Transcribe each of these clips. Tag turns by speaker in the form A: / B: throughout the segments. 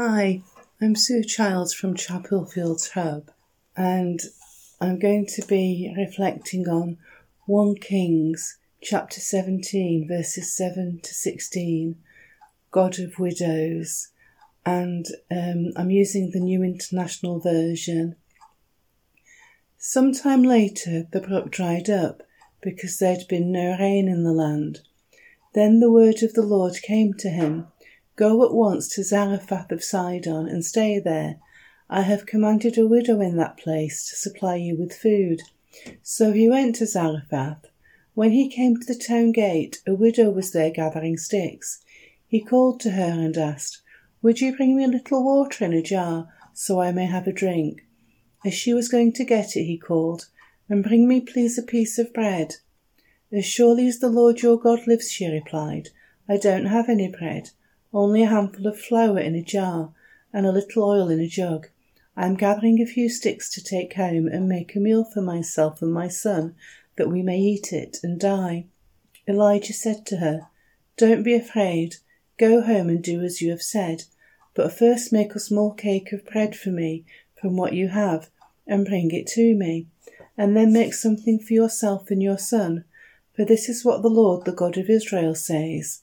A: Hi, I'm Sue Childs from Chapel Fields Hub, and I'm going to be reflecting on 1 Kings chapter 17, verses 7 to 16, God of Widows, and um, I'm using the New International Version. Sometime later, the brook dried up because there had been no rain in the land. Then the word of the Lord came to him Go at once to Zarephath of Sidon and stay there. I have commanded a widow in that place to supply you with food. So he went to Zarephath. When he came to the town gate, a widow was there gathering sticks. He called to her and asked, Would you bring me a little water in a jar, so I may have a drink? As she was going to get it, he called, And bring me, please, a piece of bread. As surely as the Lord your God lives, she replied, I don't have any bread only a handful of flour in a jar, and a little oil in a jug. I am gathering a few sticks to take home and make a meal for myself and my son, that we may eat it and die. Elijah said to her, Don't be afraid. Go home and do as you have said. But first make a small cake of bread for me from what you have, and bring it to me. And then make something for yourself and your son. For this is what the Lord, the God of Israel, says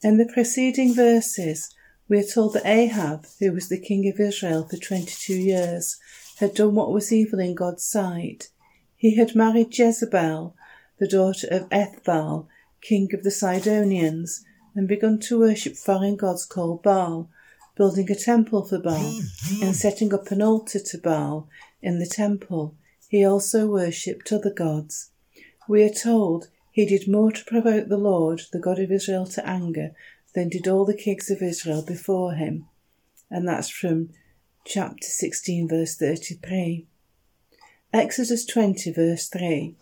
A: In the preceding verses, we are told that Ahab, who was the king of Israel for 22 years, had done what was evil in God's sight. He had married Jezebel, the daughter of Ethbaal, king of the Sidonians, and begun to worship foreign gods called Baal, building a temple for Baal and setting up an altar to Baal in the temple. He also worshipped other gods. We are told he did more to provoke the Lord, the God of Israel, to anger than did all the kings of Israel before him. And that's from chapter 16, verse 33. Exodus 20, verse 3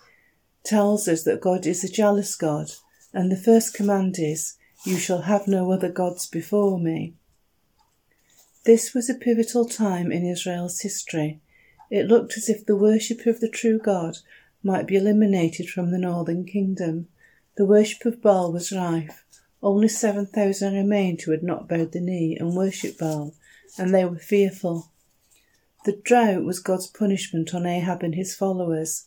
A: tells us that God is a jealous God, and the first command is, You shall have no other gods before me. This was a pivotal time in Israel's history. It looked as if the worship of the true God might be eliminated from the northern kingdom. The worship of Baal was rife. Only 7,000 remained who had not bowed the knee and worshipped Baal, and they were fearful. The drought was God's punishment on Ahab and his followers.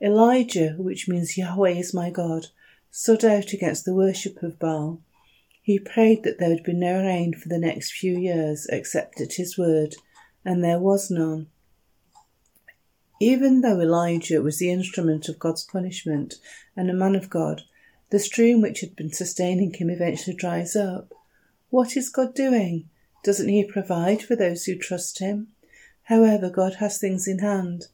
A: Elijah, which means Yahweh is my God, stood out against the worship of Baal. He prayed that there would be no rain for the next few years except at his word, and there was none. Even though Elijah was the instrument of God's punishment and a man of God, the stream which had been sustaining him eventually dries up. What is God doing? Doesn't he provide for those who trust him? However, God has things in hand.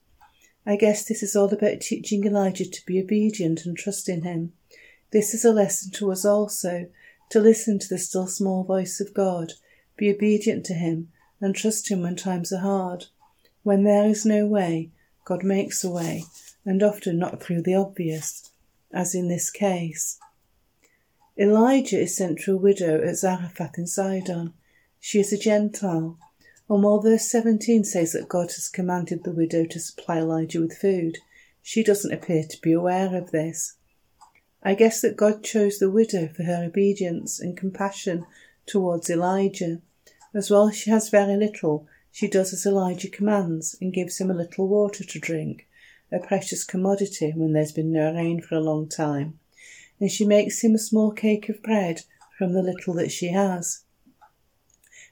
A: I guess this is all about teaching Elijah to be obedient and trust in him. This is a lesson to us also, to listen to the still small voice of God, be obedient to him, and trust him when times are hard. When there is no way, God makes a way, and often not through the obvious, as in this case. Elijah is sent to a widow at Zarephath in Sidon. She is a Gentile, and while verse 17 says that God has commanded the widow to supply Elijah with food, she doesn't appear to be aware of this. I guess that God chose the widow for her obedience and compassion towards Elijah. As well, she has very little, she does as Elijah commands and gives him a little water to drink, a precious commodity when there's been no rain for a long time, and she makes him a small cake of bread from the little that she has.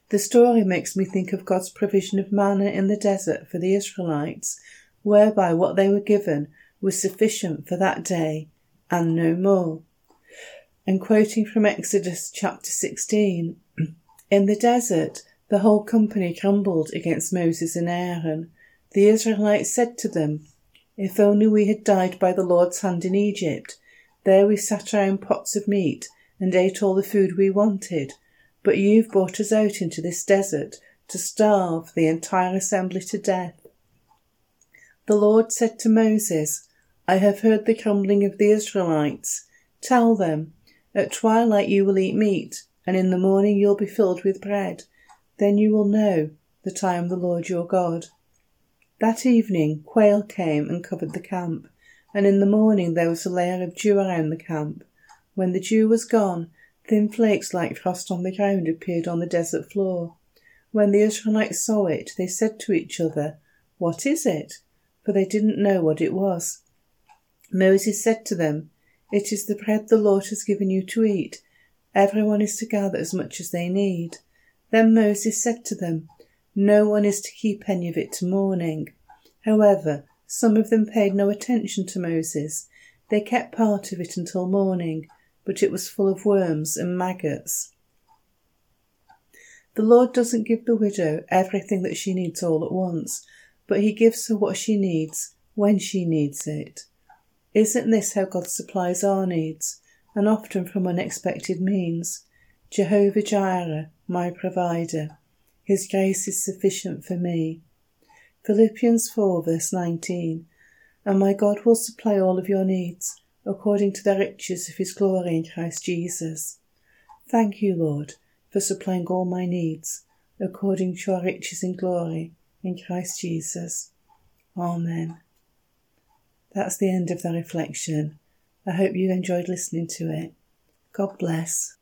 A: The story makes me think of God's provision of manna in the desert for the Israelites, whereby what they were given was sufficient for that day and no more. And quoting from Exodus chapter 16, in the desert the whole company grumbled against Moses and Aaron. The Israelites said to them, If only we had died by the Lord's hand in Egypt. There we sat around pots of meat and ate all the food we wanted. But you've brought us out into this desert to starve the entire assembly to death. The Lord said to Moses, I have heard the grumbling of the Israelites. Tell them, At twilight you will eat meat, and in the morning you will be filled with bread. Then you will know that I am the Lord your God. That evening quail came and covered the camp, and in the morning there was a layer of dew around the camp. When the dew was gone, thin flakes like frost on the ground appeared on the desert floor. When the Israelites saw it, they said to each other, What is it? For they didn't know what it was. Moses said to them, It is the bread the Lord has given you to eat. Everyone is to gather as much as they need. Then Moses said to them, No one is to keep any of it to morning. However, some of them paid no attention to Moses. They kept part of it until morning, but it was full of worms and maggots. The Lord doesn't give the widow everything that she needs all at once, but He gives her what she needs when she needs it. Isn't this how God supplies our needs, and often from unexpected means? Jehovah Jireh, my provider. His grace is sufficient for me. Philippians 4, verse 19. And my God will supply all of your needs according to the riches of his glory in Christ Jesus. Thank you, Lord, for supplying all my needs according to your riches in glory in Christ Jesus. Amen. That's the end of the reflection. I hope you enjoyed listening to it. God bless.